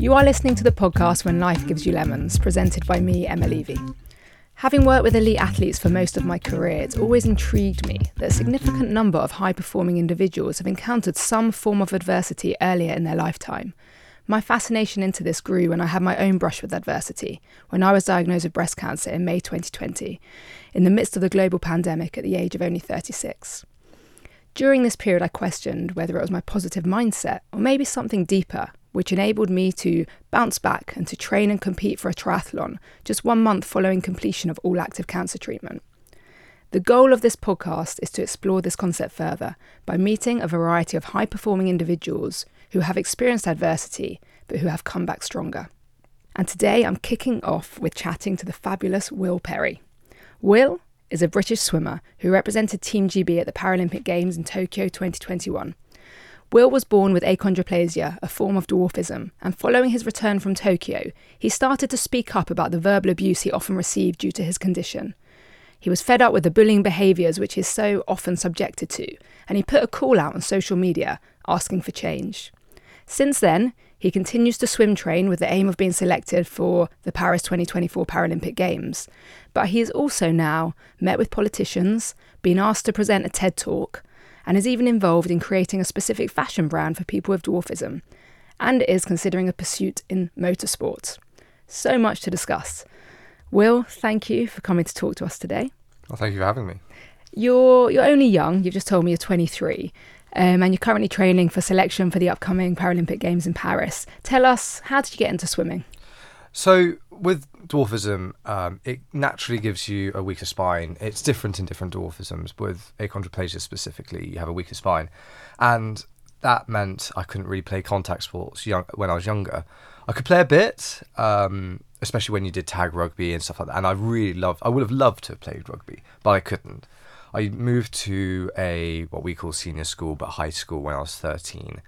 You are listening to the podcast When Life Gives You Lemons, presented by me, Emma Levy. Having worked with elite athletes for most of my career, it's always intrigued me that a significant number of high performing individuals have encountered some form of adversity earlier in their lifetime. My fascination into this grew when I had my own brush with adversity, when I was diagnosed with breast cancer in May 2020, in the midst of the global pandemic at the age of only 36. During this period, I questioned whether it was my positive mindset or maybe something deeper, which enabled me to bounce back and to train and compete for a triathlon just one month following completion of all active cancer treatment. The goal of this podcast is to explore this concept further by meeting a variety of high performing individuals who have experienced adversity but who have come back stronger. And today I'm kicking off with chatting to the fabulous Will Perry. Will is a British swimmer who represented Team GB at the Paralympic Games in Tokyo 2021. Will was born with achondroplasia, a form of dwarfism, and following his return from Tokyo, he started to speak up about the verbal abuse he often received due to his condition. He was fed up with the bullying behaviours which he is so often subjected to, and he put a call out on social media asking for change. Since then, he continues to swim train with the aim of being selected for the Paris 2024 Paralympic Games. But he has also now met with politicians, been asked to present a TED talk, and is even involved in creating a specific fashion brand for people with dwarfism, and is considering a pursuit in motorsport. So much to discuss. Will, thank you for coming to talk to us today. Well, thank you for having me. You're you're only young. You've just told me you're 23 um, and you're currently training for selection for the upcoming Paralympic Games in Paris. Tell us, how did you get into swimming? So, with dwarfism, um, it naturally gives you a weaker spine. It's different in different dwarfisms. With achondroplasia specifically, you have a weaker spine. And that meant I couldn't really play contact sports young, when I was younger. I could play a bit, um, especially when you did tag rugby and stuff like that. And I really loved, I would have loved to have played rugby, but I couldn't. I moved to a what we call senior school, but high school when I was 13.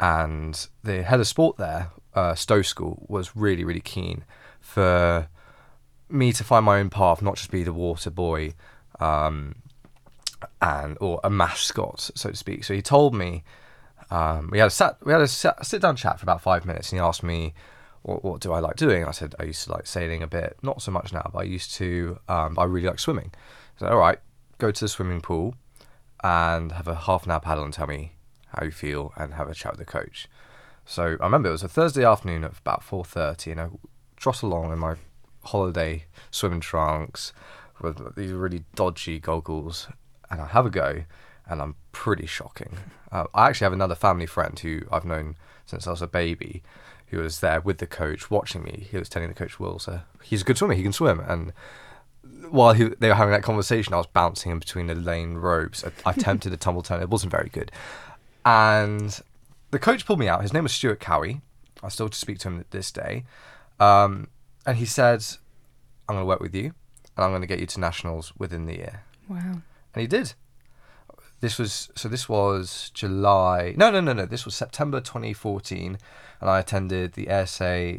And the head of sport there, uh, Stowe School, was really, really keen for me to find my own path, not just be the water boy um, and or a mascot, so to speak. So he told me um, we had a sat, we had a sit down chat for about five minutes, and he asked me what, what do I like doing. I said I used to like sailing a bit, not so much now, but I used to. Um, I really like swimming. So all right, go to the swimming pool and have a half an hour paddle and tell me how you feel and have a chat with the coach. So I remember it was a Thursday afternoon at about 4.30 and I trot along in my holiday swimming trunks with these really dodgy goggles and I have a go and I'm pretty shocking. Uh, I actually have another family friend who I've known since I was a baby who was there with the coach watching me. He was telling the coach, Will, so he's a good swimmer, he can swim. And while he, they were having that conversation, I was bouncing in between the lane ropes. I attempted a tumble turn. It wasn't very good. And the coach pulled me out. His name was Stuart Cowie. I still speak to him this day. Um, and he said, I'm going to work with you and I'm going to get you to nationals within the year. Wow. And he did. This was, so this was July, no, no, no, no, this was September 2014. And I attended the ASA,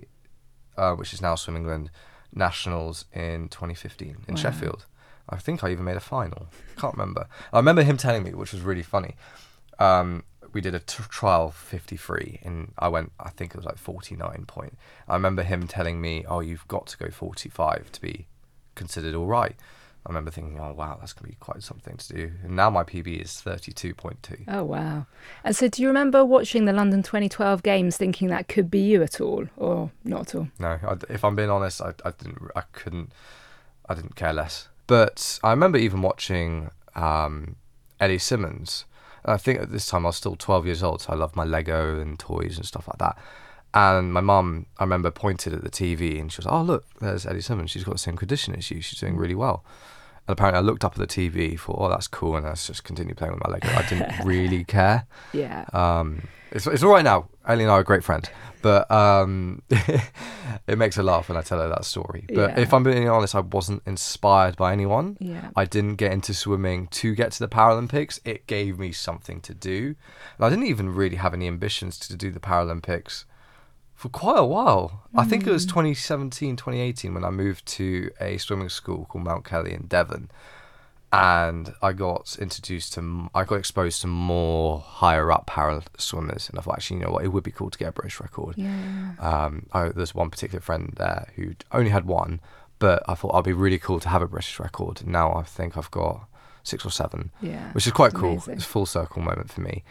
uh, which is now Swim England nationals in 2015 in wow. Sheffield. I think I even made a final. Can't remember. I remember him telling me, which was really funny. Um, we did a t- trial 53 and I went, I think it was like 49 point. I remember him telling me, oh, you've got to go 45 to be considered all right. I remember thinking, oh wow, that's gonna be quite something to do. And now my PB is thirty two point two. Oh wow! And so, do you remember watching the London twenty twelve games, thinking that could be you at all, or not at all? No, I, if I'm being honest, I, I didn't, I couldn't, I didn't care less. But I remember even watching um, Ellie Simmonds. I think at this time I was still twelve years old, so I loved my Lego and toys and stuff like that. And my mum, I remember, pointed at the TV and she was, "Oh look, there's Ellie Simmonds. She's got the same condition as you. She's doing mm. really well." And apparently, I looked up at the TV, thought, "Oh, that's cool," and I just continued playing with my Lego. I didn't really care. Yeah. Um, it's it's all right now. Ellie and I are great friends, but um, it makes her laugh when I tell her that story. But yeah. if I'm being honest, I wasn't inspired by anyone. Yeah. I didn't get into swimming to get to the Paralympics. It gave me something to do, and I didn't even really have any ambitions to do the Paralympics for quite a while. Mm. I think it was hmm. 2017, 2018 when I moved to a swimming school called Mount Kelly in Devon. and I got introduced to, I got exposed to more higher up para swimmers, and I thought, actually, you know what, it would be cool to get a British record. Yeah. Um, I, there's one particular friend there who only had one, but I thought I'd be really cool to have a British record. Now I think I've got six or seven, Yeah. which is quite cool. amazing. It's a full circle moment for me.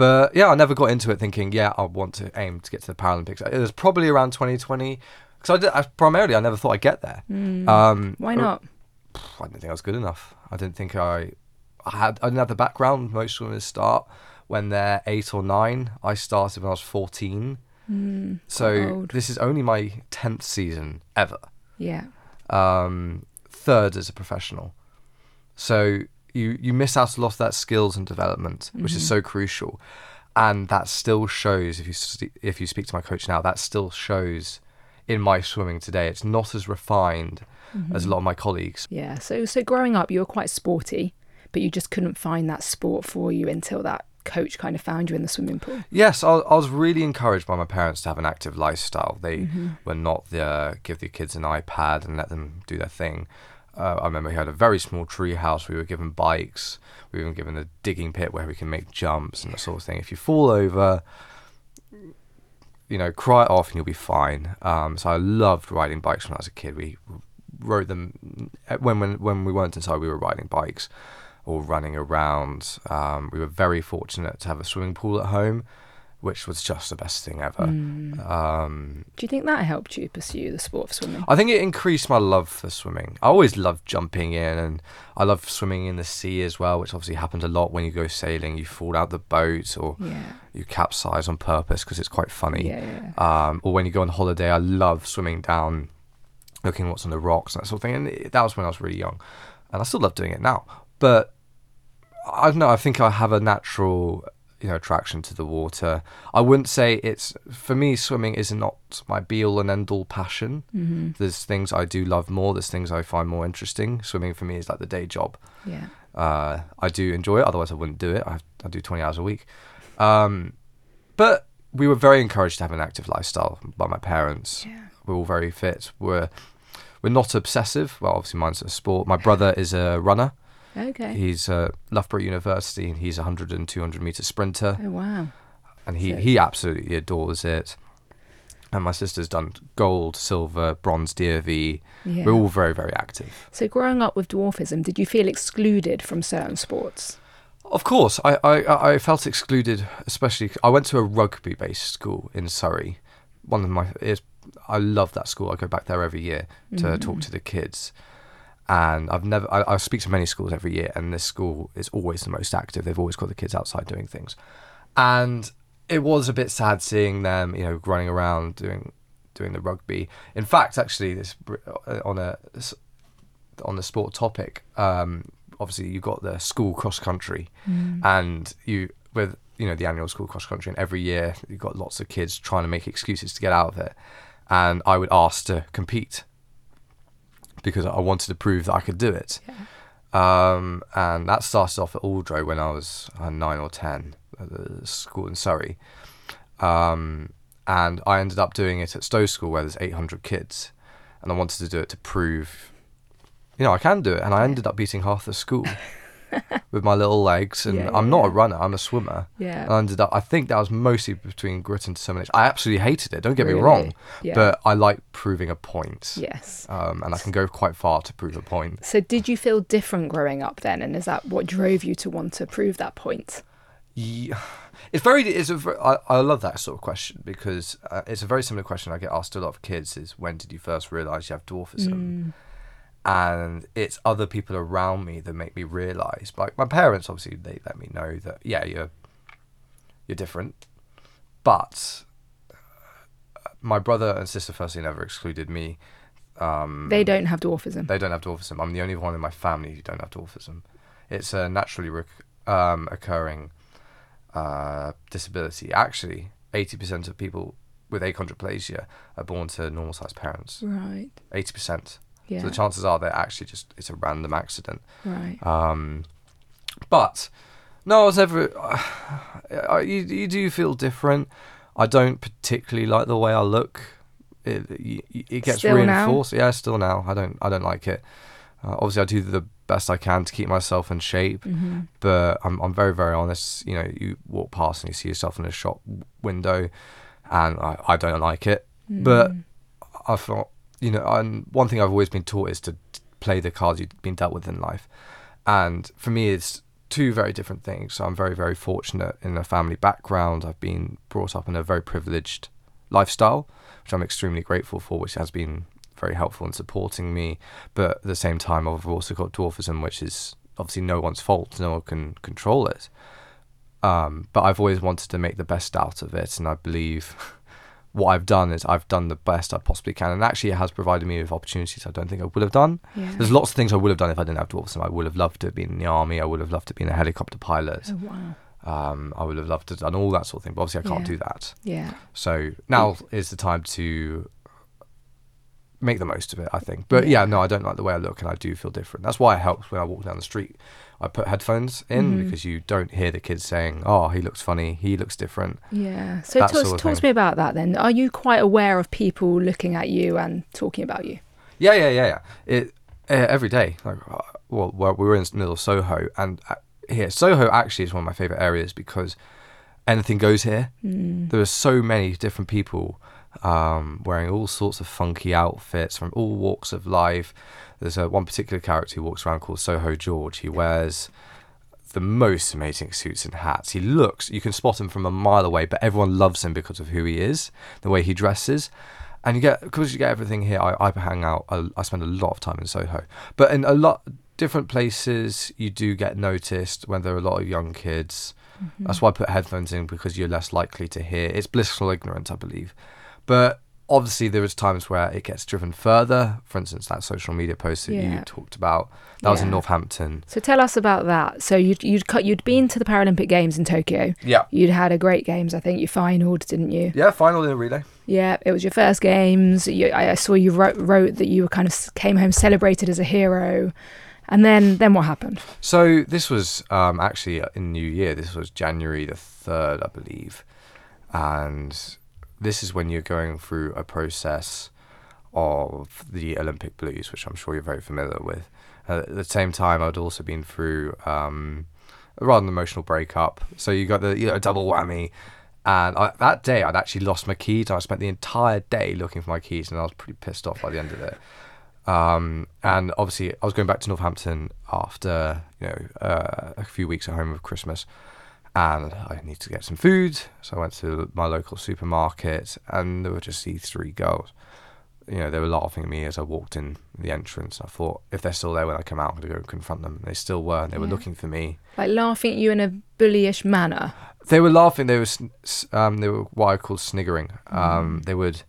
But yeah, I never got into it thinking, yeah, I want to aim to get to the Paralympics. It was probably around 2020 because I, did, I primarily I never thought I'd get there. Mm. Um, Why not? I didn't think I was good enough. I didn't think I, I had. I didn't have the background. Most swimmers start when they're eight or nine. I started when I was fourteen. Mm, So this is only my tenth season ever. yeah. Um, third as a professional. So you you miss out a lot of that skills and development, which is Mhm. so crucial, and that still shows if you st- if you speak to my coach now, that still shows in my swimming today. It's not as refined as a Mhm. lot of my colleagues. Yeah. So so growing up, you were quite sporty, but you just couldn't find that sport for you until that coach kind of found you in the swimming pool. Yes, I, I was really encouraged by my parents to have an active lifestyle. They Mhm. were not the uh, give the kids an iPad and let them do their thing. Uh, I remember we had a very small tree house. We were given bikes. We were even given a digging pit where we can make jumps and that sort of thing. If you fall over, you know, cry it off and you'll be fine. Um, so I loved riding bikes when I was a kid. We rode them when when when we weren't inside. We were riding bikes or running around. Um, we were very fortunate to have a swimming pool at home, which was just the best thing ever. Mm. Um, Do you think that helped you pursue the sport of swimming? I think it increased my love for swimming. I always loved jumping in, and I love swimming in the sea as well, which obviously happens a lot when you go sailing. You fall out the boat or Yeah. you capsize on purpose because it's quite funny. Yeah. yeah. Um, or when you go on holiday, I love swimming down, looking what's on the rocks and that sort of thing. And it- that was when I was really young, and I still love doing it now. But I don't know. I think I have a natural, you know, attraction to the water. I wouldn't say it's for me. Swimming is not my be all and end all passion. hmm There's things I do love more. There's things I find more interesting. Swimming for me is like the day job. Yeah. Uh, I do enjoy it. Otherwise, I wouldn't do it. I, I do 20 hours a week. Um, but we were very encouraged to have an active lifestyle by my parents. Yeah. We're all very fit. We're we're not obsessive. Well, obviously, mine's a sport. My brother is a runner. Okay. He's at Loughborough University, and he's a 100 and 200 meter sprinter, oh wow. and he So- he absolutely adores it. And my sister's done gold, silver, bronze DofE. Yeah. We're all very very active. So growing up with dwarfism, did you feel excluded from certain sports? Of course, I, I, I felt excluded, especially. I went to a rugby based school in Surrey. One of my, it's, I love that school. I go back there every year to Mhm. talk to the kids. And I've never, I, I speak to many schools every year, and this school is always the most active. They've always got the kids outside doing things. And it was a bit sad seeing them, you know, running around doing doing the rugby. In fact, actually, this uh, on a on the sport topic, um, obviously you've got the school cross country, Mm. and you with you know the annual school cross country, and every year you've got lots of kids trying to make excuses to get out of it, and I would ask to compete because I wanted to prove that I could do it. Yeah. Um, and that started off at Aldro when I was uh, nine or ten, at the school in Surrey. Um, and I ended up doing it at Stowe School where there's 800 kids, and I wanted to do it to prove, you know, I can do it. And I ended up beating half the school with my little legs. And Yeah, I'm yeah, not a runner; I'm a swimmer. Yeah. And I ended up. I think that was mostly between grit and determination. I absolutely hated it. Don't get Really? me wrong, yeah. but I like proving a point. yes. Um, and I can go quite far to prove a point. So did you feel different growing up then, and is that what drove you to want to prove that point? Yeah, it's very. It's a. ver- I, I love that sort of question because uh, it's a very similar question I get asked a lot of kids. Is when did you first realise you have dwarfism? Mm. And it's other people around me that make me realise. Like my parents, obviously, they let me know that yeah, you're you're different, but uh, my brother and sister firstly never excluded me. Um, They don't have dwarfism. they don't have dwarfism. I'm the only one in my family who don't have dwarfism. It's a naturally rec- um, occurring uh, disability. Actually, 80% of people with achondroplasia are born to normal sized parents. Right. 80%. Yeah. So the chances are they're actually just, it's a random accident. right. Um, but no, I was never. Uh, you, you do feel different. I don't particularly like the way I look. It, y- it gets Still now? reinforced. Yeah, still now. I don't. I don't like it. Uh, obviously, I do the best I can to keep myself in shape. Mm-hmm. But I'm I'm very very honest. You know, you walk past and you see yourself in a shop window, and I, I don't like it. But Mm. I thought, you know, and one thing I've always been taught is to play the cards you've been dealt with in life. And for me, it's two very different things. So I'm very, very fortunate in a family background. I've been brought up in a very privileged lifestyle, which I'm extremely grateful for, which has been very helpful in supporting me. But at the same time, I've also got dwarfism, which is obviously no one's fault. No one can control it. Um, but I've always wanted to make the best out of it, and I believe what I've done is I've done the best I possibly can, and actually it has provided me with opportunities I don't think I would have done. Yeah. There's lots of things I would have done if I didn't have dwarfism. I would have loved to have been in the army. I would have loved to have been a helicopter pilot. Oh wow. Um, I would have loved to have done all that sort of thing. But obviously, I can't Yeah. do that. Yeah. So now is the time to make the most of it. I think. But yeah. Yeah. no, I don't like the way I look, and I do feel different. That's why it helps when I walk down the street. I put headphones in Mhm. because you don't hear the kids saying, "Oh, he looks funny. He looks different." Yeah. So That talk, sort of talk to me about that then. Are you quite aware of people looking at you and talking about you? Yeah, yeah, yeah, yeah. It uh, every day. Like, uh, well, well, we were in the middle of Soho, and uh, here Soho actually is one of my favorite areas because anything goes here. Mm. There are so many different people um, wearing all sorts of funky outfits from all walks of life. There's uh, one particular character who walks around called Soho George. He wears the most amazing suits and hats. He looks, you can spot him from a mile away, but everyone loves him because of who he is, the way he dresses. And you get, because you get everything here, I, I hang out, I, I spend a lot of time in Soho. But in a lot different places, you do get noticed when there are a lot of young kids. Mm-hmm. That's why I put headphones in because you're less likely to hear. It's blissful ignorance, I believe. But obviously, there is times where it gets driven further. For instance, that social media post that you talked about, that was in Northampton. So tell us about that. So you'd you'd cut you'd been to the Paralympic Games in Tokyo. Yeah. You'd had a great games. I think you finaled, didn't you? Yeah, final in a relay. Yeah, it was your first games. You, I I saw you wrote, wrote that you were kind of came home celebrated as a hero, and then then what happened? So this was um, actually in New Year. This was January the third, I believe, and this is when you're going through a process of the Olympic blues, which I'm sure you're very familiar with. Uh, at the same time, I'd also been through um, a rather emotional breakup. So you got the you know double whammy. And I, that day, I'd actually lost my keys. I spent the entire day looking for my keys, and I was pretty pissed off by the end of it. Um, and obviously, I was going back to Northampton after you know uh, a few weeks at home of Christmas, and I need to get some food. So I went to my local supermarket, and there were just these three girls. You know, they were laughing at me as I walked in the entrance. I thought, if they're still there when I come out, I'm going to go confront them. And they still were, and they were Yeah. looking for me. Like laughing at you in a bullyish manner. They were laughing. They were, um, they were what I call sniggering. Um, they would,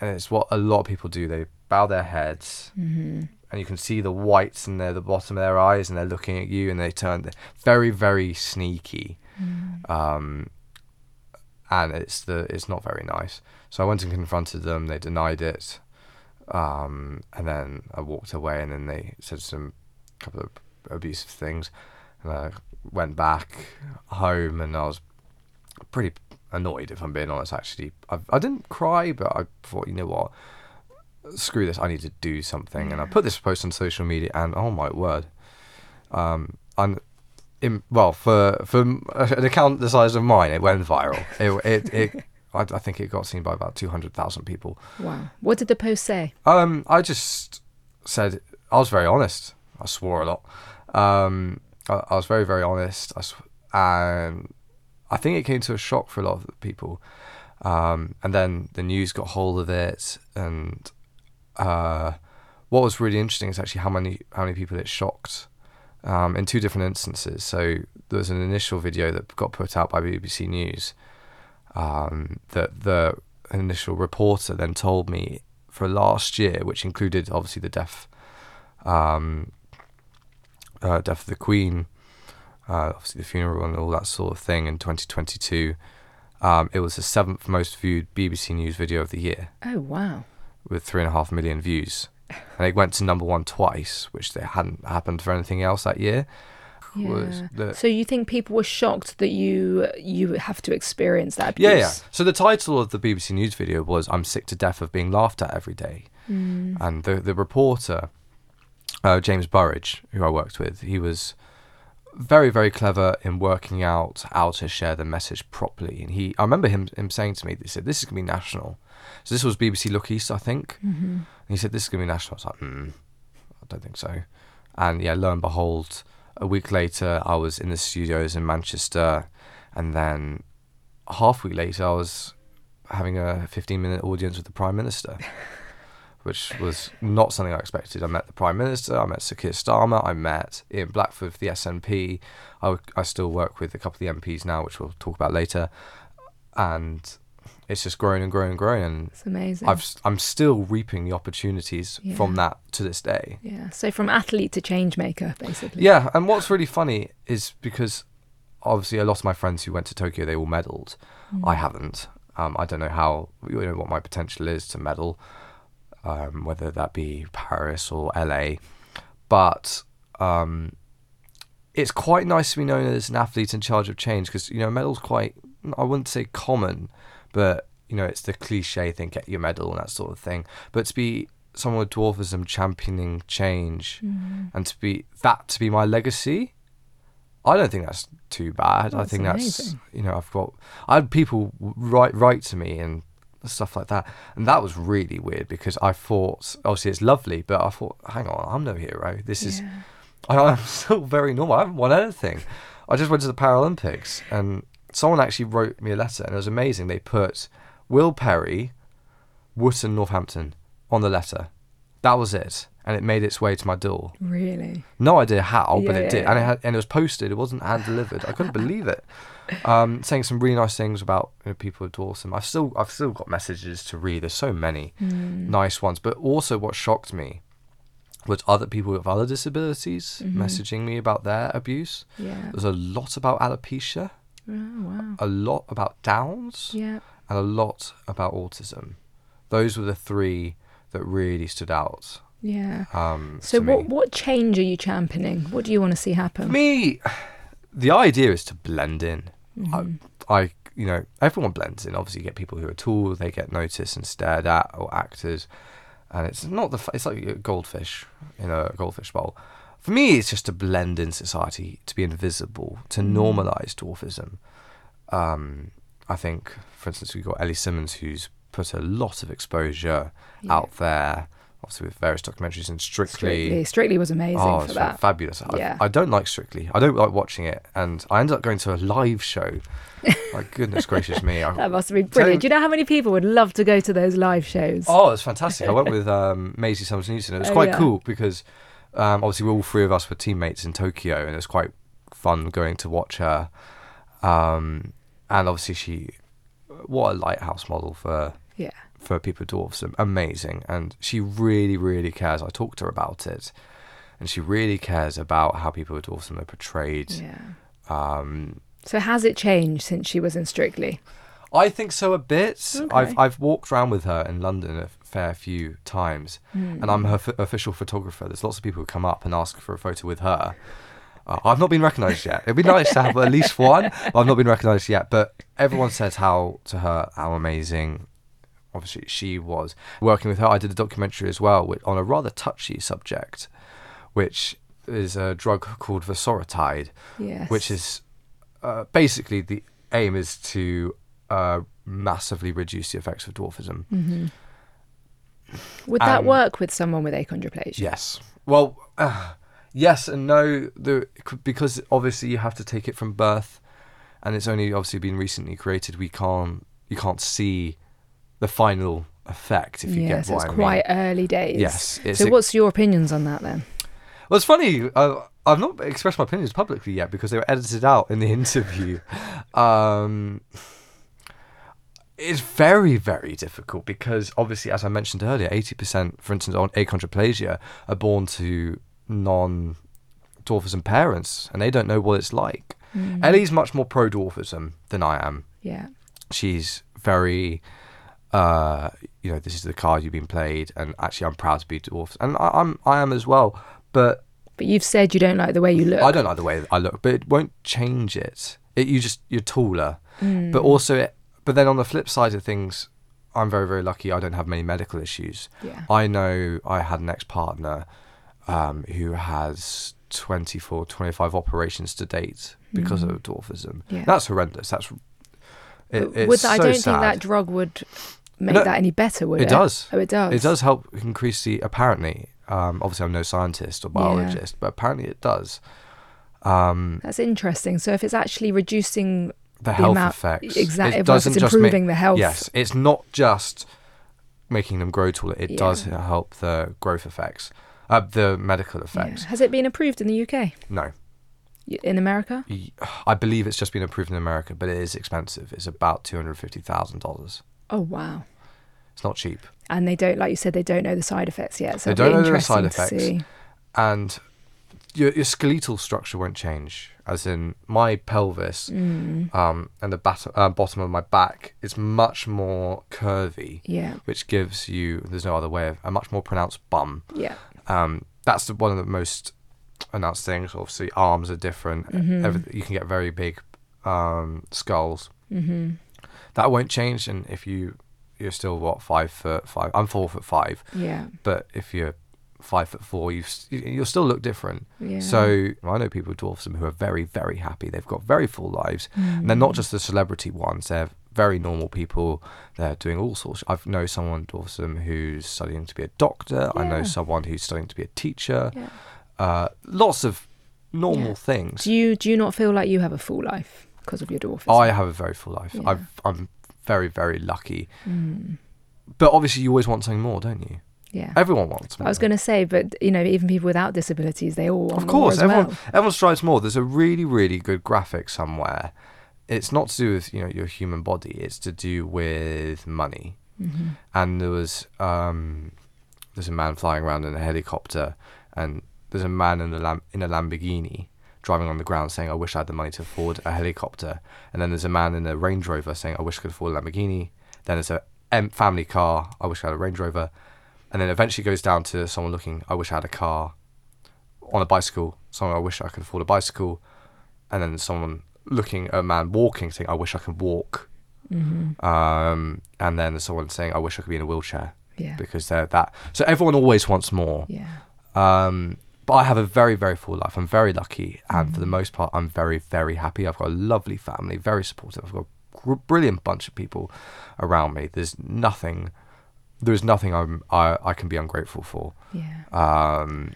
and it's what a lot of people do. They bow their heads, Mm-hmm. And you can see the whites in their the bottom of their eyes, and they're looking at you, and they turn they're very, very sneaky. Um, and it's the it's not very nice. So I went and confronted them. They denied it, um, and then I walked away, and then they said some couple of abusive things, and I went back home, and I was pretty annoyed, if I'm being honest. Actually, I I didn't cry, but I thought, you know what, screw this, I need to do something, and I put this post on social media, and oh my word, um, I'm. In, well, for for an account the size of mine, it went viral. It it, it I, I think it got seen by about two hundred thousand people. Wow. What did the post say? Um, I just said I was very honest. I swore a lot. Um, I, I was very very honest. I sw- and I think it came to a shock for a lot of people. Um, and then the news got hold of it, and uh, what was really interesting is actually how many how many people it shocked. Um, in two different instances. So there was an initial video that got put out by BBC News um, that the initial reporter then told me for last year, which included obviously the death, um, uh, death of the Queen, uh, obviously the funeral and all that sort of thing in 2022. Um, it was the seventh most viewed BBC News video of the year Oh wow. With three and a half million views, and it went to number one twice, which they hadn't happened for anything else that year. Yeah. the, So you think people were shocked that you you have to experience that Yeah, yeah. So the title of the BBC News video was "I'm sick to death of being laughed at every day," Mm. and the the reporter uh, James Burridge, who I worked with, he was very very clever in working out how to share the message properly. And he, I remember him him saying to me, he said, "This is gonna be national." So this was BBC Look East, I think. Mm-hmm. And he said, "This is gonna be national." I was like, "Hmm, I don't think so." And yeah, lo and behold, a week later, I was in the studios in Manchester, and then half a week later, I was having a 15 minute audience with the Prime Minister, which was not something I expected. I met the Prime Minister, I met Sir Keir Starmer, I met Ian Blackford, the SNP. I, w- I still work with a couple of the MPs now, which we'll talk about later. And it's just grown and grown and grown. And It's amazing. I've, I'm still reaping the opportunities from that to this day. yeah. So from athlete to change maker, basically. Yeah, and what's really funny is because obviously a lot of my friends who went to Tokyo they all medaled. Mm. I haven't. Um, I don't know how you know what my potential is to medal, um, whether that be Paris or LA, but um, it's quite nice to be known as an athlete in charge of change because you know medal's quite I wouldn't say common, but you know it's the cliche thing get your medal and that sort of thing. But to be someone with dwarfism championing change Mm. and to be that to be my legacy i don't think that's too bad i That's think that's you know i've got i had people write write to me and stuff like that and that was really weird because i thought obviously it's lovely but i thought hang on i'm no hero this is Yeah. I, i'm still very normal i haven't won anything i just went to the paralympics and someone actually wrote me a letter and it was amazing they put will perry wootton northampton on the letter that was it and it made its way to my door Really. no idea how, but Yeah, it yeah, did, and it had, and it was posted. It wasn't hand delivered. I couldn't believe it. Um, saying some really nice things about you know, people with dwarfism. I've still, I've still got messages to read. There's so many Mm. nice ones, but also what shocked me was other people with other disabilities Mm-hmm. messaging me about their abuse. Yeah. There's a lot about alopecia, Oh, wow. a lot about Downs, Yeah. and a lot about autism. Those were the three that really stood out. Yeah. Um, So what me. what change are you championing? What do you want to see happen? For me, the idea is to blend in. Mm-hmm. I, I, you know, everyone blends in. Obviously, you get people who are tall, they get noticed and stared at, or actors, and it's not the. It's like a goldfish in a goldfish bowl. For me, it's just to blend in society, to be invisible, to Mm. normalize dwarfism. Um, I think, for instance, we've got Ellie Simmonds, who's put a lot of exposure Yeah. out there, obviously with various documentaries and Strictly. Strictly was amazing oh, for that. fabulous. Yeah. I, I don't like Strictly. I don't like watching it, and I ended up going to a live show. My goodness gracious me! I, That must have been brilliant. Do you know how many people would love to go to those live shows? oh, it's fantastic. I went with um, Maisie Summers Newton. It was Oh, quite yeah. cool because um, obviously all three of us were teammates in Tokyo, and it was quite fun going to watch her. Um, and obviously she, what a lighthouse model for Yeah. for people with dwarfism. Amazing. And she really, really cares. I talked to her about it. And she really cares about how people with dwarfism are portrayed. Yeah. Um, So has it changed since she was in Strictly? I think so a bit. I've I've walked around with her in London a fair few times, Hmm. and I'm her f- official photographer. There's lots of people who come up and ask for a photo with her. Uh, I've not been recognised yet. It'd be nice to have at least one, but I've not been recognised yet. But everyone says how to her how amazing, obviously she was working with her. I did a documentary as well with, on a rather touchy subject, which is a drug called vosoritide Yes. which is uh, basically the aim is to uh, massively reduce the effects of dwarfism. hmm Would that Um, work with someone with achondroplasia? Yes. Well, uh, yes and no. The, because obviously you have to take it from birth, and it's only obviously been recently created. We can't you can't see the final effect if you get what it's I quite mean. early days. Yes. So what's your opinions on that then? Well, it's funny. Uh, I've not expressed my opinions publicly yet because they were edited out in the interview. um, it's very, very difficult because obviously, as I mentioned earlier, eighty percent, for instance, on achondroplasia, are born to non-dwarfism parents, and they don't know what it's like. Mm. Ellie's much more pro-dwarfism than I am. Yeah. She's very, uh, you know, this is the card you've been played, and actually, I'm proud to be dwarf, and I, I'm, I am as well. But But you've said you don't like the way you look. I don't like the way I look, but it won't change it. It you just you're taller, Mm. but also, it, but then on the flip side of things, I'm very very lucky. I don't have many medical issues. Yeah. I know I had an ex partner, um, who has 24, 25 operations to date because of dwarfism. Yeah. That's horrendous. That's it, it's would that, I don't sad. think that drug would make No, that any better, would it? it does. Oh, it does. It does help increase the apparently. Um, obviously, I'm no scientist or biologist, but apparently it does. Um, That's interesting. So if it's actually reducing the the health amount, effects. exactly, It if it's doesn't just make- improving the health. Yes, it's not just making them grow taller. It Yeah. does help the growth effects, uh, the medical Yeah. effects. Has it been approved in the UK? No, In America? I believe it's just been approved in America, but it is expensive. It's about two hundred fifty thousand dollars. Oh wow. It's not cheap, And they don't, like you said, they don't know the side effects yet. So They don't know the side effects. see. and your your skeletal structure won't change. As in, my pelvis Mm. um, and the bat- uh, bottom of my back is much more curvy, Yeah. which gives you there's no other way of a much more pronounced bum. Yeah. Um, that's the, one of the most announced things. Obviously, arms are different. Mhm. Everyth- you can get very big um, skulls. hmm That won't change. And if you you're still what five foot five, I'm four foot five. Yeah. But if you're five foot four, you you'll still look different. Yeah. So I know people with dwarfism who are very very happy. They've got very full lives. And they're Mm. not just the celebrity ones. They're very normal people. They're doing all sorts. I know someone dwarfism who's studying to be a doctor. I know someone who's studying to be a teacher. Yeah. Uh, lots of normal Yeah. things. Do you do you not feel like you have a full life because of your dwarfism? I have a very full life. Yeah. I've, I'm very very lucky. Mm. But obviously, you always want something more, don't you? Yeah. Everyone wants more. I was going to say, but you know, even people without disabilities, they all want Of course, everyone well. everyone strives more. There's a really really good graphic somewhere. It's not to do with you know your human body. It's to do with money. hmm and there was um, there's a man flying around in a helicopter, and there's a man in a lam- in a Lamborghini driving on the ground saying, "I wish I had the money to afford a helicopter." And then there's a man in a Range Rover saying, "I wish I could afford a Lamborghini." Then there's a family car. I wish I had a Range Rover, and then eventually goes down to someone looking, "I wish I had a car." On a bicycle, someone, "I wish I could afford a bicycle," and then someone looking at a man walking, saying, "I wish I could walk." hmm Um, and then there's someone saying, "I wish I could be in a wheelchair." Yeah. because they're that. So everyone always wants more. Yeah. Um, but I have a very, very full life. I'm very lucky, and for the Mm. most part, I'm very, very happy. I've got a lovely family, very supportive. I've got a brilliant bunch of people around me. There's nothing, there's nothing I'm I, I can be ungrateful for. Yeah. Um,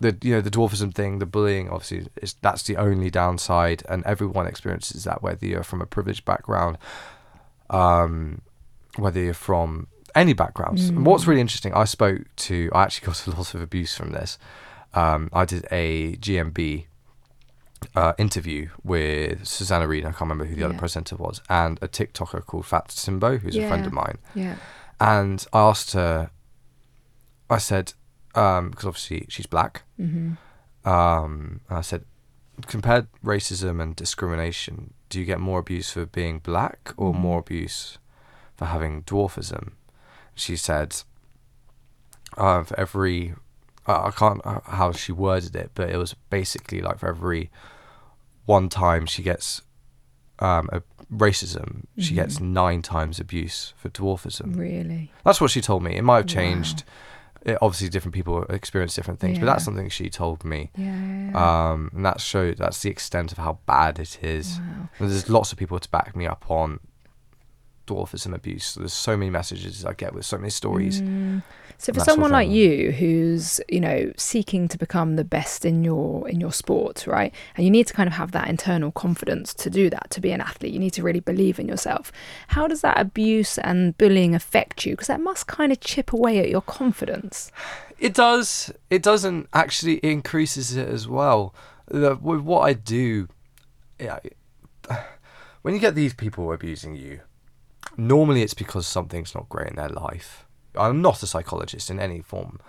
the you know the dwarfism thing, the bullying, obviously, is that's the only downside, and everyone experiences that whether you're from a privileged background, um, whether you're from any backgrounds. And what's Mm. really interesting, I spoke to, I actually got a lot of abuse from this. Um, I did a GMB uh, interview with Susanna Reid, I can't remember who the other presenter was, and a TikToker called Fats Timbo, who's a friend of mine. Yeah. And I asked her, I said, because obviously she's black, hmm um, I said, compared racism and discrimination, do you get more abuse for being black or Mhm. more abuse for having dwarfism? She said, uh, for every, uh, I can't uh, how she worded it, but it was basically like for every one time she gets um, a racism, she gets Mhm. nine times abuse for dwarfism. Really. That's what she told me. It might have Wow. changed. It, obviously, different people experience different things, but that's something she told me. Yeah. yeah, yeah. Um, and that showed that's the extent of how bad it is. wow. And there's lots of people to back me up on dwarfism abuse. There's so many messages I get with so many stories. Mm. So for that sort of someone like you who's, you know, seeking to become the best in your in your sport, right? And you need to kind of have that internal confidence to do that, to be an athlete. You need to really believe in yourself. How does that abuse and bullying affect you? Because that must kind of chip away at your confidence. It does. It doesn't actually it increases it as well. The, with what I do, yeah, when you get these people abusing you, normally it's because something's not great in their life. I'm not a psychologist in any form,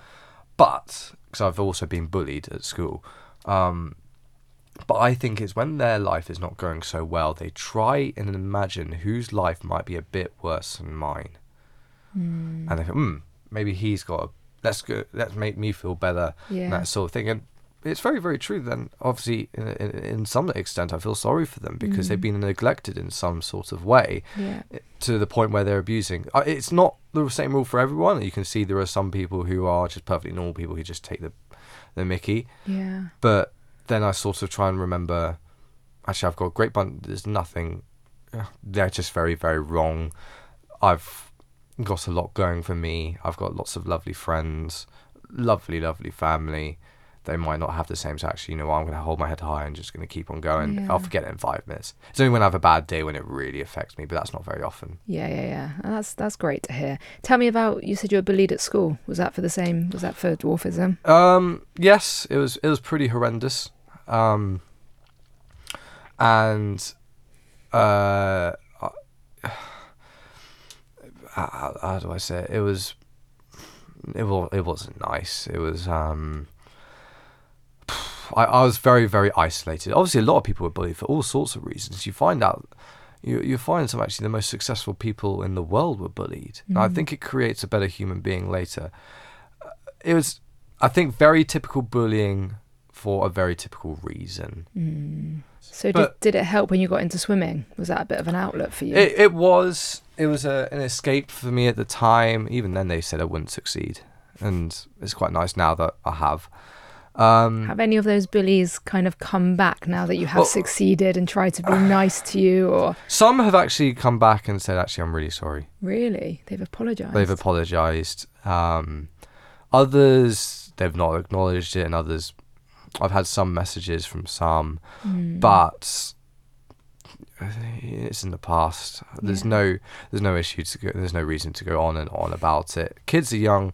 but because I've also been bullied at school. Um, but I think it's when their life is not going so well, they try and imagine whose life might be a bit worse than mine and they think, hmm, maybe he's got. A, let's go. Let's make me feel better. Yeah. And that sort of thing. And it's very, very true. Then, obviously, in, in, in some extent, I feel sorry for them because they've Mm. been neglected in some sort of way Yeah. to the point where they're abusing. Uh, It's not the same rule for everyone. You can see there are some people who are just perfectly normal people who just take the than Mickey. Yeah. But then I sort of try and remember. Actually, I've got a great bunch. There's nothing. They're just very, very wrong. I've got a lot going for me. I've got lots of lovely friends, lovely, lovely family. They might not have the same. Actually, you know, what, I'm going to hold my head high and just going to keep on going. Yeah. I'll forget it in five minutes. It's only when I have a bad day when it really affects me, but that's not very often. Yeah, yeah, yeah. And that's that's great to hear. Tell me about you said you were bullied at school. Was that for the same? Was that for dwarfism? Um, yes, it was. It was pretty horrendous. Um, and uh, how, how do I say it? It was. It was. It wasn't nice. It was. Um, I, I was very very isolated. Obviously, a lot of people were bullied for all sorts of reasons. You find out. You, you find some actually the most successful people in the world were bullied. And I mm. think it creates a better human being later. It was, I think, very typical bullying for a very typical reason. Mm. So But- did, did it help when you got into swimming? Was that a bit of an outlet for you? It, it was it was a, an escape for me at the time. Even then, they said I wouldn't succeed, and it's quite nice now that I have. Um, have any of those bullies kind of come back now that you have Well- succeeded and tried to be nice to you or some have actually come back and said, "Actually, I'm really sorry." really they've apologized They've apologised. Um, others they've not acknowledged it, and others I've had some messages from some, Hmm. but it's in the past. There's Yeah. no there's no issue to go. There's no reason to go on and on about it. Kids are young.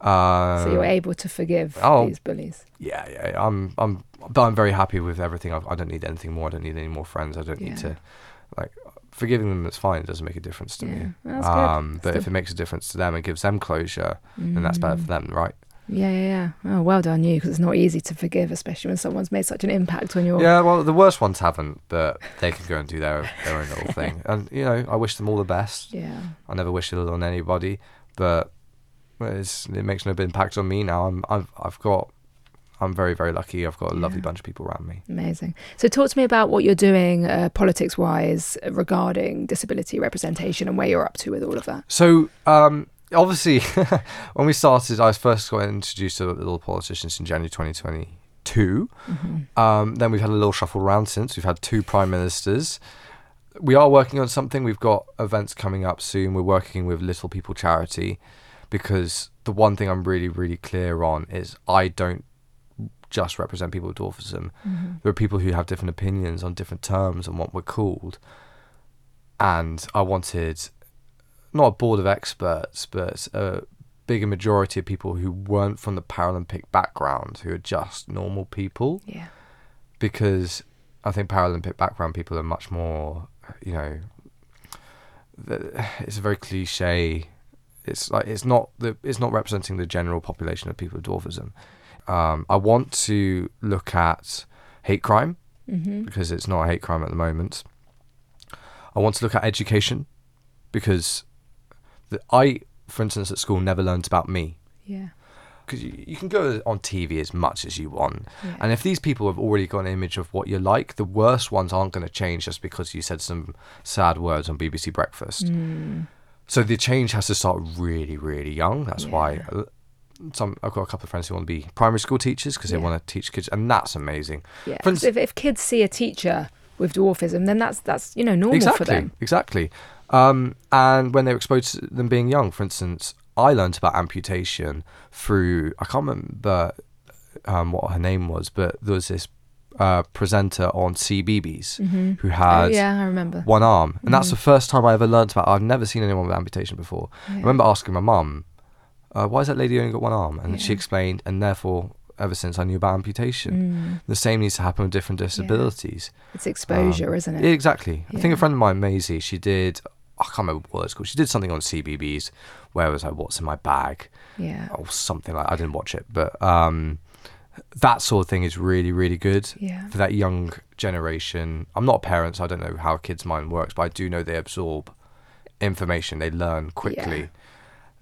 Uh, so you're able to forgive oh. these bullies yeah, yeah. yeah. I'm I'm but I'm very happy with everything. I've, I don't need anything more. I don't need any more friends. I don't need to like forgiving them. That's fine. It doesn't make a difference to Yeah, me. that's good. Um, but Still- if it makes a difference to them and gives them closure, then that's better Mm. for them, right? yeah yeah yeah oh well done you because it's not easy to forgive especially when someone's made such an impact on your Yeah, well, the worst ones haven't, but they can go and do their their own little thing. And you know, I wish them all the best. yeah I never wish it on anybody, but it's, it makes no impact on me now. I'm I've I've got I'm very very lucky. I've got a lovely Yeah. bunch of people around me. Amazing. So, talk to me about what you're doing uh, politics wise regarding disability representation and where you're up to with all of that. So um, obviously, when we started, I was first got introduced to Little Politicians in January 2022. Um, then we've had a little shuffle around since. We've had two prime ministers. We are working on something. We've got events coming up soon. We're working with Little People Charity because the one thing I'm really, really clear on is I don't just represent people with dwarfism. Mm-hmm. There are people who have different opinions on different terms and what we're called. And I wanted not a board of experts, but a bigger majority of people who weren't from the Paralympic background, who are just normal people, Yeah. because I think Paralympic background people are much more, you know, it's a very cliche. It's like it's not the it's not representing the general population of people with dwarfism. Um, I want to look at hate crime hmm because it's not a hate crime at the moment. I want to look at education because the, I, for instance, at school never learned about me. Yeah. Because you, you can go on TV as much as you want. Yeah. And if these people have already got an image of what you're like, the worst ones aren't going to change just because you said some sad words on BBC Breakfast. Mm. So the change has to start really, really young. That's why Yeah. uh, some I've got a couple of friends who want to be primary school teachers because they Yeah. want to teach kids, and that's amazing. Yeah. 'Cause if, if kids see a teacher with dwarfism, then that's that's you know normal exactly, for them. Exactly. Um, and when they're exposed to them being young, for instance, I learned about amputation through I can't remember um, what her name was, but there was this uh, presenter on CBeebies Mm-hmm. who had oh, yeah, I remember. one arm, and that's Mhm. the first time I ever learnt about. I've never seen anyone with amputation before. I remember asking my mum, uh, "Why has that lady only got one arm?" And she explained, and therefore, ever since I knew about amputation, Mm. the same needs to happen with different disabilities. It's exposure, Um, isn't it? Yeah, exactly. I think a friend of mine, Maisie, she did. I can't remember what it's called. She did something on CBBC where it was like, "What's in my bag?" yeah. or something like. I didn't watch it, but um, that sort of thing is really, really good Yeah. for that young generation. I'm not a parent, so I don't know how a kid's mind works, but I do know they absorb information. They learn quickly. Yeah.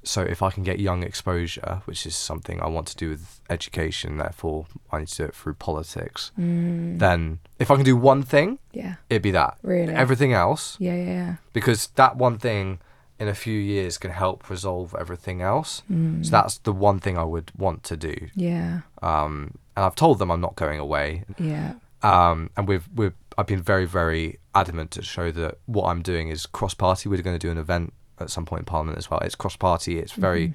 So if I can get young exposure, which is something I want to do with education, therefore I need to do it through politics. Mm. Then, if I can do one thing, yeah. it'd be that. Really. Everything else, Yeah. Yeah. Yeah. because that one thing in a few years can help resolve everything else. Mm. So that's the one thing I would want to do. yeah, Um, and I've told them I'm not going away. yeah, Um, and we've we've I've been very very adamant to show that what I'm doing is cross party. We're going to do an event at some point in Parliament as well. It's cross party. It's very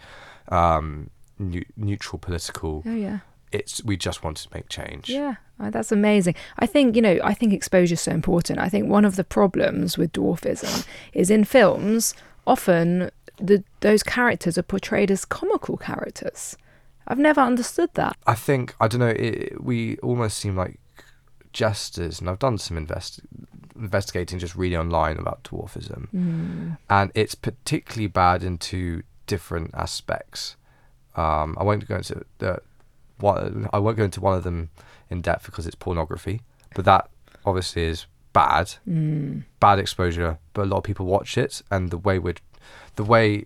um, neu- neutral political. oh yeah. It's we just want to make change. Yeah, uh, that's amazing. I think, you know, I think exposure is so important. I think one of the problems with dwarfism is in films, often the those characters are portrayed as comical characters. I've never understood that. I think I don't know. It, we almost seem like jesters, and I've done some invest investigating, just reading online about dwarfism, Mm. and it's particularly bad into different aspects. Um, I won't go into the one. I won't go into one of them in depth because it's pornography, but that obviously is bad, Mm. bad exposure. But a lot of people watch it, and the way we the way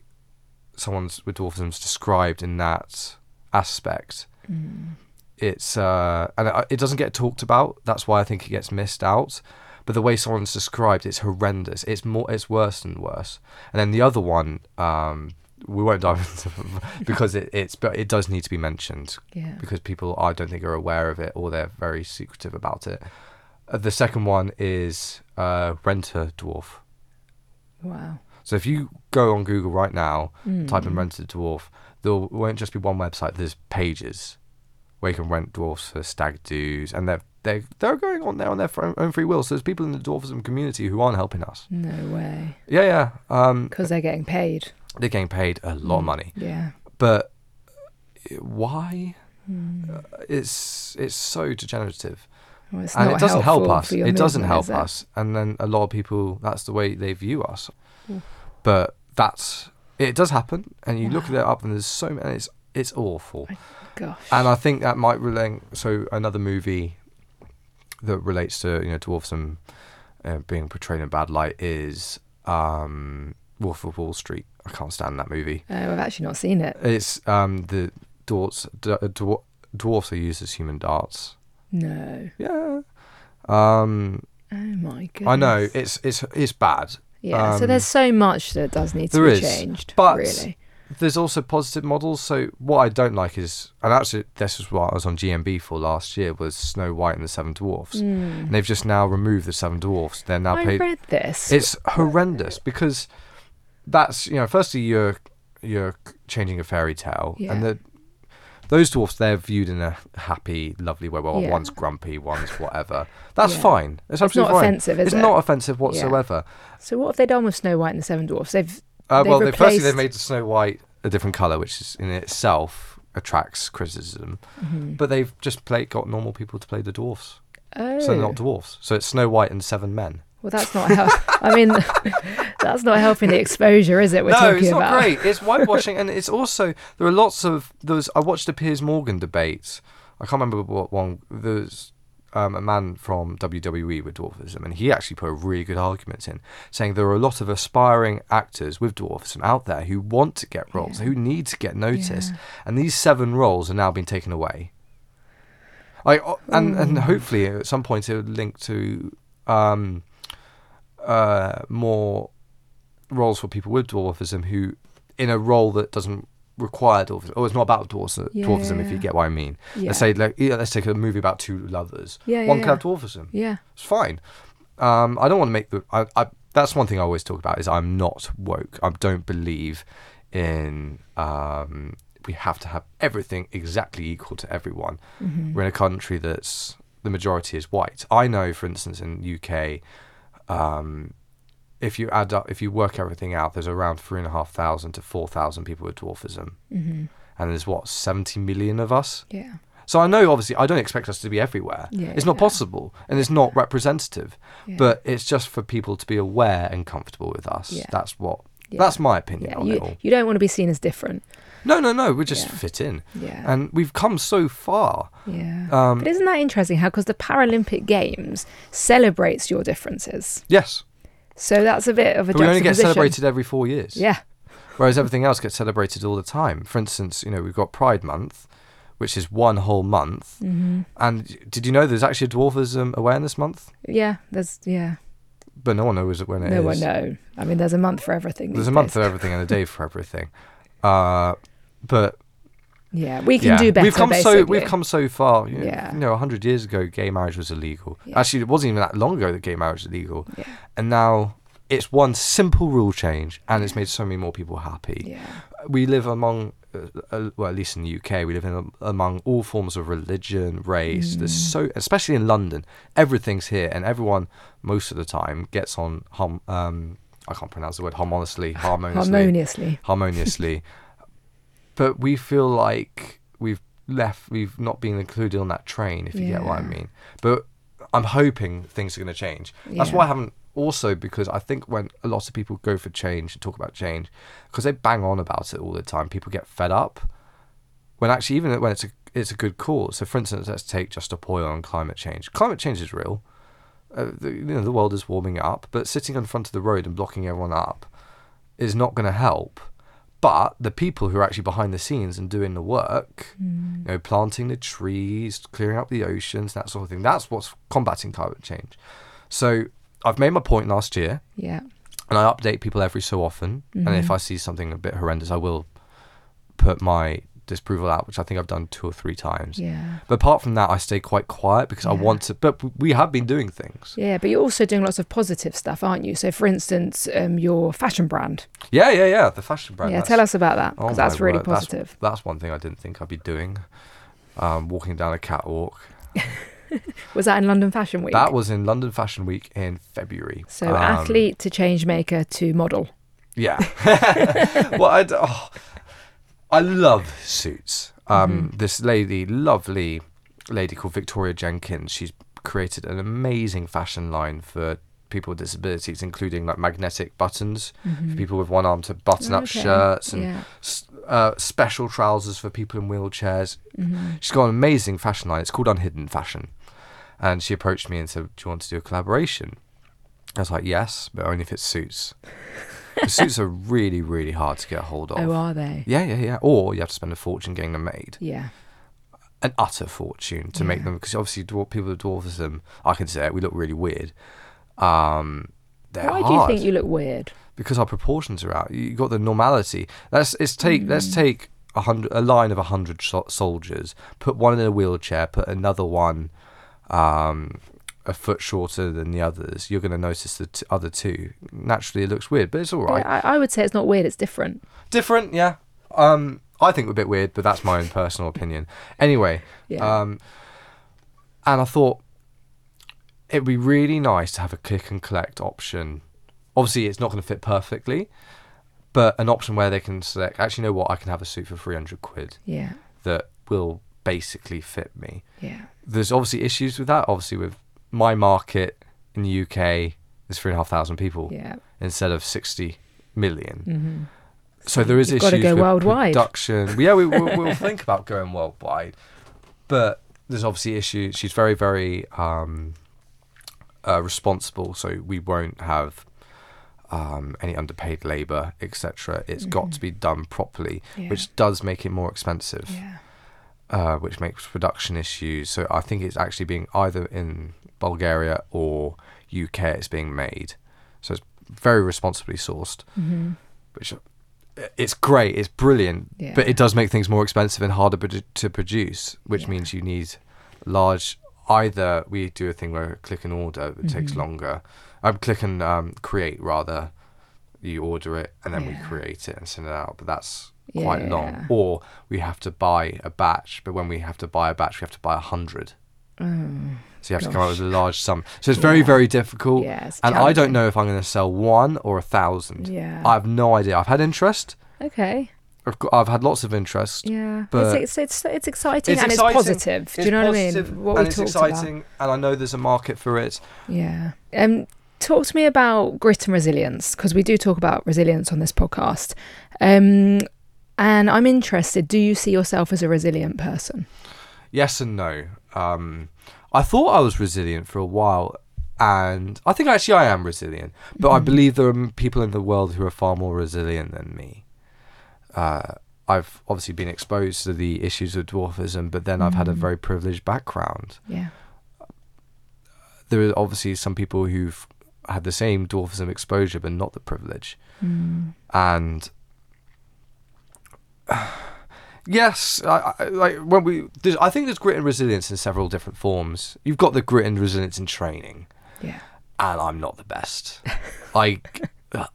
someone's with dwarfism is described in that aspect Mm. it's uh and it- it doesn't get talked about that's why i think it gets missed out but the way someone's described it's horrendous it's more it's worse and worse and then the other one um we won't dive into because it, it's but it does need to be mentioned Yeah. because people i don't think are aware of it or they're very secretive about it uh, the second one is uh renter dwarf Wow. so if you go on google right now type in Mm. rented dwarf there won't just be one website there's pages where you can rent dwarfs for stag do's and they're they're, they're going on there on their own free will so there's people in the dwarfism community who aren't helping us No way. yeah yeah um Because they're getting paid. they're getting paid a lot of Mm. money Yeah. but uh, why Mm. Uh, it's it's so degenerative Well, and it doesn't help us it doesn't help it? us and then a lot of people that's the way they view us Oof. but that's it does happen and you look at it up and there's so many it's it's awful Gosh. and I think that might relate. So another movie that relates to you know dwarfism uh, being portrayed in a bad light is um, Wolf of Wall Street. I can't stand that movie. Oh, I've actually not seen it. It's um, the dwarfs d- dwar- dwarfs are used as human darts. No. Yeah. Um, Oh my goodness. I know it's it's it's bad. Yeah. so um, there's so much that does need to there be is, changed. but really. There's also positive models. So what I don't like is, and actually this is what I was on GMB for last year was Snow White and the Seven Dwarfs. Mm. and they've just now removed the seven dwarfs. They're now I paid. read this. It's horrendous because that's you know, firstly you're you're changing a fairy tale, Yeah. and the those dwarfs they're viewed in a happy, lovely way. Well, Yeah. one's grumpy, one's whatever. That's Yeah. fine. It's It's absolutely not fine. offensive, is it's it? not offensive whatsoever. So what have they done with Snow White and the Seven Dwarfs? They've Uh, They've well, they, firstly they've made Snow White a different color, which is in itself attracts criticism. Mhm. But they've just play, got normal people to play the dwarfs, oh, so they're not dwarfs. So it's Snow White and seven men. well, that's not how. I mean, that's not helping the exposure, is it? We're no, talking it's not about. great. It's whitewashing, and it's also there are lots of those. I watched the Piers Morgan debate. I can't remember what one. There's um, a man from WWE with dwarfism, and he actually put a really good argument in, saying there are a lot of aspiring actors with dwarfism out there who want to get roles, Yeah. who need to get noticed, Yeah. and these seven roles are now being taken away. I and and hopefully at some point it would link to um, uh, more roles for people with dwarfism who, in a role that doesn't require dwarfism, or it's not about dwarfism, Yeah, dwarfism if you get what I mean. Yeah. Let's say, like, yeah, let's take a movie about two lovers. Yeah, One yeah, can have dwarfism. Yeah. It's fine. Um, I don't want to make the. I, I, that's one thing I always talk about is I'm not woke. I don't believe in. Um, we have to have everything exactly equal to everyone. Mhm. We're in a country that's the majority is white. I know, for instance, in UK, um, if you add up, if you work everything out, there's around three and a half thousand to four thousand people with dwarfism, Mhm. and there's what seventy million of us. Yeah. So I know, obviously, I don't expect us to be everywhere. Yeah, it's not yeah. possible, and it's not representative. Yeah. But it's just for people to be aware and comfortable with us. Yeah. that's what. Yeah. That's my opinion on You, it all. you don't want to be seen as different. No, no, no. We just fit in, Yeah. and we've come so far. yeah. Um, but isn't that interesting? How because the Paralympic Games celebrates your differences, yes, so that's a bit of a but we only get celebrated every four years. Yeah. Whereas everything else gets celebrated all the time. For instance, you know, we've got Pride Month, which is one whole month. hmm And did you know there's actually a Dwarfism Awareness Month? Yeah. There's yeah. but no one knows when it is. no one know. I mean, there's a month for everything. There's a month for everything and a day for everything. Uh, but Yeah, we can yeah, do better. we've come basically. so we've come so far. You know, Yeah. you know, hundred years ago, gay marriage was illegal. Yeah. Actually, it wasn't even that long ago that gay marriage was illegal, Yeah. and now it's one simple rule change, and it's made so many more people happy. Yeah. We live among, uh, uh, well, at least in the UK, we live in among all forms of religion, race. There's Mm. so, especially in London, everything's here, and everyone most of the time gets on. Hum, um, I can't pronounce the word harmoniously, harmoniously Harmoniously. harmoniously. but we feel like we've left, we've not been included on that train, if you get what I mean. But I'm hoping things are going to change. That's Yeah. why I haven't. Also, because I think when a lot of people go for change and talk about change, because they bang on about it all the time, people get fed up. When actually, even when it's a it's a good cause. So, for instance, let's take just a oil on climate change. Climate change is real. Uh, the, you know, the world is warming up, but sitting in front of the road and blocking everyone up is not going to help. But the people who are actually behind the scenes and doing the work, Mm. you know, planting the trees, clearing up the oceans, that sort of thing, that's what's combating climate change. So I've made my point last year, Yeah. and I update people every so often. And if Mhm. I see something a bit horrendous, I will put my disapproval out, which I think I've done two or three times. Yeah. But apart from that, I stay quite quiet because I want to. But we have been doing things. Yeah, but you're also doing lots of positive stuff, aren't you? So, for instance, um, your fashion brand. Yeah, yeah, yeah. The fashion brand. yeah, tell us about that Oh because that's really word, positive. That's, one thing I didn't think I'd be doing. Um, walking down a catwalk. Was that in London Fashion Week? That was in London Fashion Week in February. so, Um, athlete to change maker to model. Yeah. well, I, oh, I love suits. Um, Mm-hmm. This lady, lovely lady called Victoria Jenkins, she's created an amazing fashion line for people with disabilities, including like magnetic buttons for people with one arm to button up Mm-hmm. Okay, shirts and yeah. uh, special trousers for people in wheelchairs. Mm-hmm. She's got an amazing fashion line. It's called Unhidden Fashion. And she approached me and said, Do you want to do a collaboration? I was like, Yes, but only if it suits. Suits are really, really hard to get a hold of. Oh, are they? yeah, yeah, yeah. Or you have to spend a fortune getting them made. Yeah. An utter fortune to make them. Because obviously, dwar- people with dwarfism, I can say it, we look really weird. Um, they're Why hard do you think you look weird? because our proportions are out. You got the normality. Let's let's take let's Mm. take a hundred a line of a hundred so- soldiers. Put one in a wheelchair. Put another one, um, a foot shorter than the others. You're going to notice the t- other two. Naturally, it looks weird, but it's all right. Yeah, I, I would say it's not weird. It's different. Different, yeah. Um, I think we're a bit weird, but that's my own personal opinion. Anyway, Yeah. um, and I thought it'd be really nice to have a click and collect option. Obviously, it's not going to fit perfectly, but an option where they can select. Actually, you know what? I can have a suit for three hundred quid yeah. that will basically fit me. Yeah. There's obviously issues with that. Obviously, with my market in the UK, is three and a half thousand people Yeah. instead of sixty million. hmm So there is You've issues gotta go with worldwide. production. Yeah, we, we'll, we'll think about going worldwide, but there's obviously issues. She's very, very um, uh, responsible, so we won't have um, any underpaid labour, etc. It's got to be done properly, Mm-hmm. Yeah. which does make it more expensive, Yeah. Uh, which makes production issues. So I think it's actually being either in Bulgaria or UK. It's being made, so it's very responsibly sourced hmm which uh, it's great, it's brilliant, Yeah. but it does make things more expensive and harder produ- to produce, which Yeah. means you need large. Either we do a thing where click and order, it takes Mhm. longer. Um, click and um, create rather. You order it and then we create it and send it out, but that's quite long. Or we have to buy a batch, but when we have to buy a batch, we have to buy a hundred. Mm. So you have to come up with a large sum. So it's very, Yeah. very difficult. Yeah, and I don't know if I'm going to sell one or a thousand. Yeah. I have no idea. I've had interest. okay. I've, got, I've had lots of interest. Yeah. But- it's, it's, it's, it's exciting It's and exciting. it's positive. Do you know what I mean? What and it's exciting, and I know there's a market for it. Yeah. Um, talk to me about grit and resilience because we do talk about resilience on this podcast. Um, and I'm interested. Do you see yourself as a resilient person? Yes and no. Um, I thought I was resilient for a while, and I think actually I am resilient. But I Mhm. believe there are people in the world who are far more resilient than me. Uh, I've obviously been exposed to the issues of dwarfism, but then I've had a Mhm. very privileged background. Yeah. there are obviously some people who've had the same dwarfism exposure but not the privilege. Mm. And yes, I, I, like when we, I think there's grit and resilience in several different forms. You've got the grit and resilience in training, Yeah. and I'm not the best. I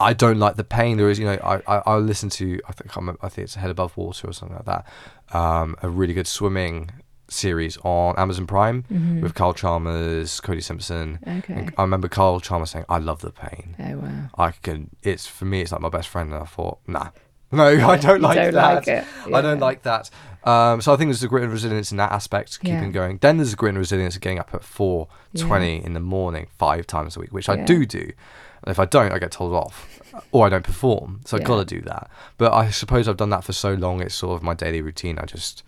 I don't like the pain. There is, you know, I I, I listen to I think I'm, I think it's Head Above Water or something like that. Um, a really good swimming series on Amazon Prime Mhm. with Kyle Chalmers, Cody Simpson. Okay. And I remember Kyle Chalmers saying, "I love the pain. Oh wow. I can. It's for me. It's like my best friend." And I thought, nah. No, I don't like don't that. like it. I don't like that. Um, so I think there's a grit and resilience in that aspect, keeping Yeah. going. Then there's a grit and resilience of getting up at four twenty in the morning, five times a week, which I do do. And if I don't, I get told off, or I don't perform. So I've got to do that. But I suppose I've done that for so long; it's sort of my daily routine. I just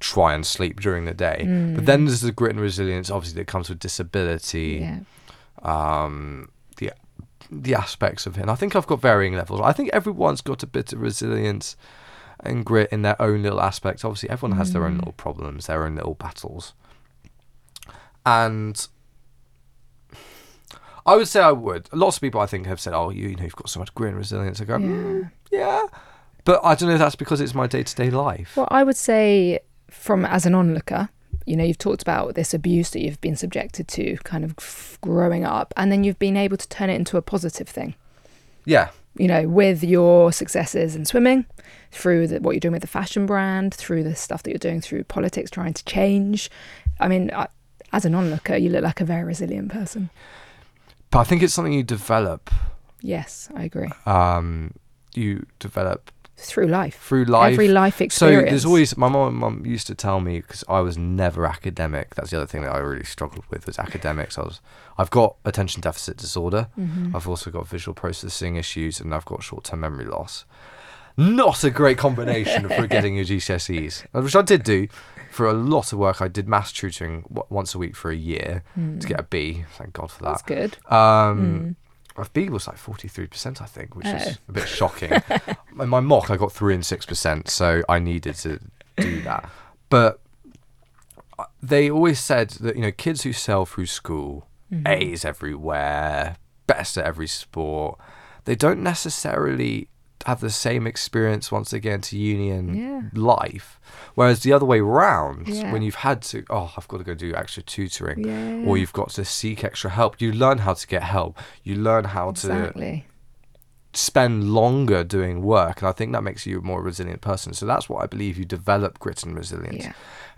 try and sleep during the day. But then there's the grit and resilience, obviously, that comes with disability Yeah. um, the aspects of it. And I think I've got varying levels. I think everyone's got a bit of resilience and grit in their own little aspects. Obviously, everyone has their own Mm. little problems, their own little battles. And I would say I would. Lots of people I think have said, "Oh, you, you know, you've got so much grit and resilience." I go, Yeah. "Mm, "Yeah," but I don't know if that's because it's my day to day life. Well, I would say, from as an onlooker, you know, you've talked about this abuse that you've been subjected to, kind of growing up, and then you've been able to turn it into a positive thing. Yeah, You know, with your successes in swimming, through the, what you're doing with the fashion brand, through the stuff that you're doing through politics, trying to change. I mean, I, as an onlooker, you look like a very resilient person. but I think it's something you develop. Yes, I agree. Um, you develop Through life, through life. every life experience. So there's always my mom. Mum used to tell me because I was never academic. That's the other thing that I really struggled with was academics. I was. I've got attention deficit disorder. Mhm. I've also got visual processing issues, and I've got short-term memory loss. Not a great combination for getting your GCSEs, which I did do for a lot of work. I did maths tutoring w- once a week for a year to get a B. Thank God for that. That's good. Um, My B was like forty-three percent, I think, which Oh. is a bit shocking. In my mock, I got three and six percent, so I needed to do that. But uh, they always said that you know kids who sell through school, Mm-hmm. A's everywhere, best at every sport, they don't necessarily have the same experience once again to union Yeah. life. Whereas the other way round, Yeah. when you've had to, oh, I've got to go do extra tutoring, Yeah. or you've got to seek extra help, you learn how to get help. You learn how to spend longer doing work, and I think that makes you a more resilient person. So that's what I believe you develop grit and resilience,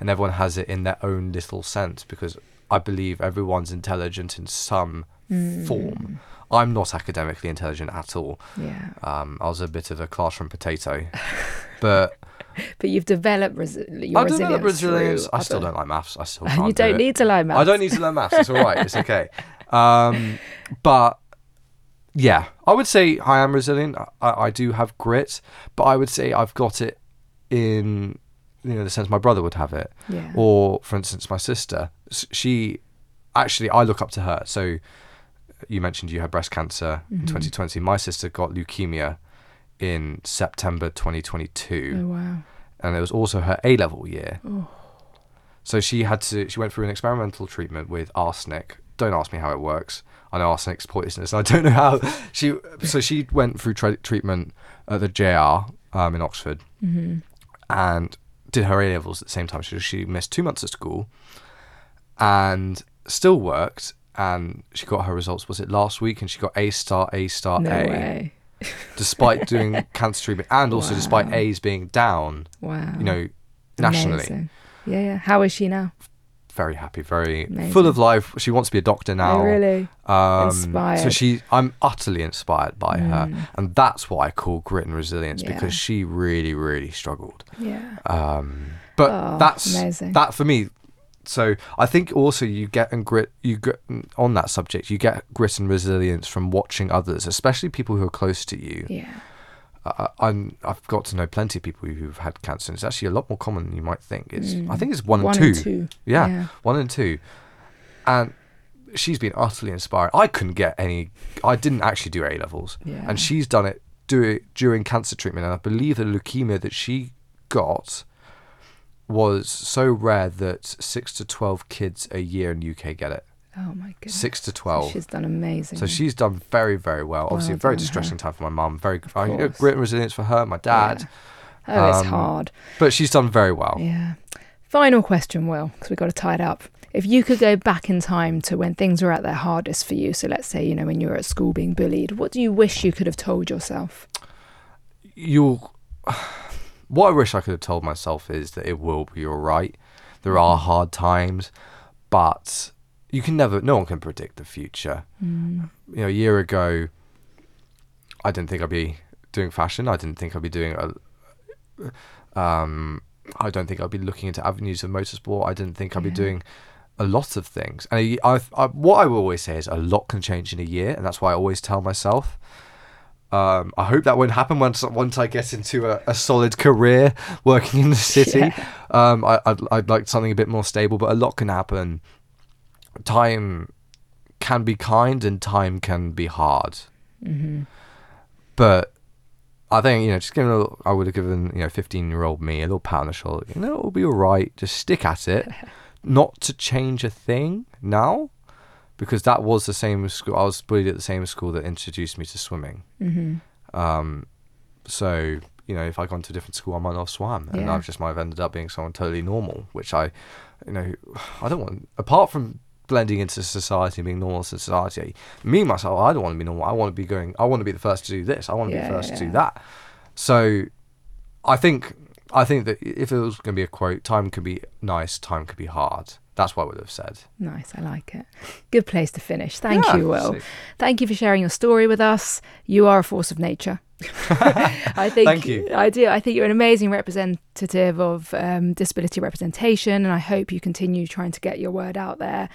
and everyone has it in their own little sense because I believe everyone's intelligent in some Mm. form. I'm not academically intelligent at all. Yeah. Um, I was a bit of a classroom potato, but But you've developed resi- your I resilience. developed resilience. I still don't like maths. I still can't you do don't it. need to learn maths. I don't need to learn maths. It's all right. It's okay. Um, but yeah, I would say I am resilient. I, I do have grit, but I would say I've got it in you know the sense my brother would have it, Yeah. or for instance my sister. She actually I look up to her. So you mentioned you had breast cancer in Mm-hmm. 2020. My sister got leukemia in September 2022 oh wow. and it was also her A level year. Oh. So she had to. She went through an experimental treatment with arsenic. Don't ask me how it works. I know arsenic's poisonous. I don't know how she. So she went through tra- treatment at the JR um, in Oxford, hmm and did her A levels at the same time. So she missed two months of school, and still worked. And she got her results. Was it last week? And she got A star, A star, No A, way. despite doing cancer treatment, and also despite A's being down. Wow. You know, nationally. Amazing. Yeah, yeah. How is she now? very happy, very Amazing. full of life. She wants to be a doctor now. Oh, really? Um, So she, I'm utterly inspired by her, Mm. and that's what I call grit and resilience Yeah. because she really, really struggled. Yeah. Um, but Oh, that's amazing. that for me. So I think also you get and grit you get on that subject. You get grit and resilience from watching others, especially people who are close to you. Yeah. I, I'm I've got to know plenty of people who've had cancer. and It's actually a lot more common than you might think. It's I think it's one, Mm. One and and two. two. Yeah, Yeah. one and two. And she's been utterly inspiring. I couldn't get any. I didn't actually do A levels, Yeah. and she's done it do it during cancer treatment. And I believe the leukemia that she got was so rare that six to twelve kids a year in UK get it. Oh my goodness. six to So twelve. she's done amazing. So she's done very, very well. Obviously, Well a very done, her. distressing time for my mum. Very I- course. grit and resilience for her, my dad. Yeah. Oh, it's um, hard. But she's done very well. Yeah. Final question, Will, because we've got to tie it up. If you could go back in time to when things were at their hardest for you, so let's say, you know, when you were at school being bullied, what do you wish you could have told yourself? You'll. What I wish I could have told myself is that it will be all right. There are Mm-hmm. hard times, but you can never. No one can predict the future. Mm. You know, a year ago, I didn't think I'd be doing fashion. I didn't think I'd be doing a. Um, I don't think I'd be looking into avenues of motorsport. I didn't think I'd be doing a lot of things. And I, I, what I will always say is a lot can change in a year, and that's why I always tell myself. Um, I hope that won't happen once once I get into a, a solid career working in the city. Yeah. Um, I, I'd, I'd like something a bit more stable, but a lot can happen. Time can be kind, and time can be hard. hmm But I think you know, just giving a little, I would have given you know, fifteen year old me a little pat on the shoulder. You know, it'll be all right. Just stick at it. Not to change a thing now, because that was the same school. I was bullied at the same school that introduced me to swimming. hmm Um, so you know, if I'd gone to a different school, I might not have swam, and Yeah. I just might have ended up being someone totally normal, which I, you know, I don't want. Apart from blending into society, and being normal in society, me myself, I don't want to be normal. I want to be going. I want to be the first to do this. I want to Yeah, be the first to yeah. do that. So, I think I think that if it was going to be a quote, time could be nice, time could be hard. That's what I would have said. Nice, I like it. Good place to finish. Thank Yeah, you, Will. Thank you for sharing your story with us. You are a force of nature. I think Thank you. I do. I think you're an amazing representative of um, disability representation, and I hope you continue trying to get your word out there.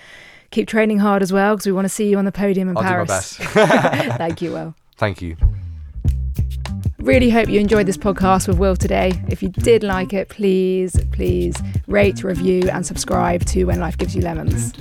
Keep training hard as well, because we want to see you on the podium in I'll Paris. do my best. Thank you, Will. Thank you. Really hope you enjoyed this podcast with Will today. If you did like it, please, please rate, review, and subscribe to When Life Gives You Lemons.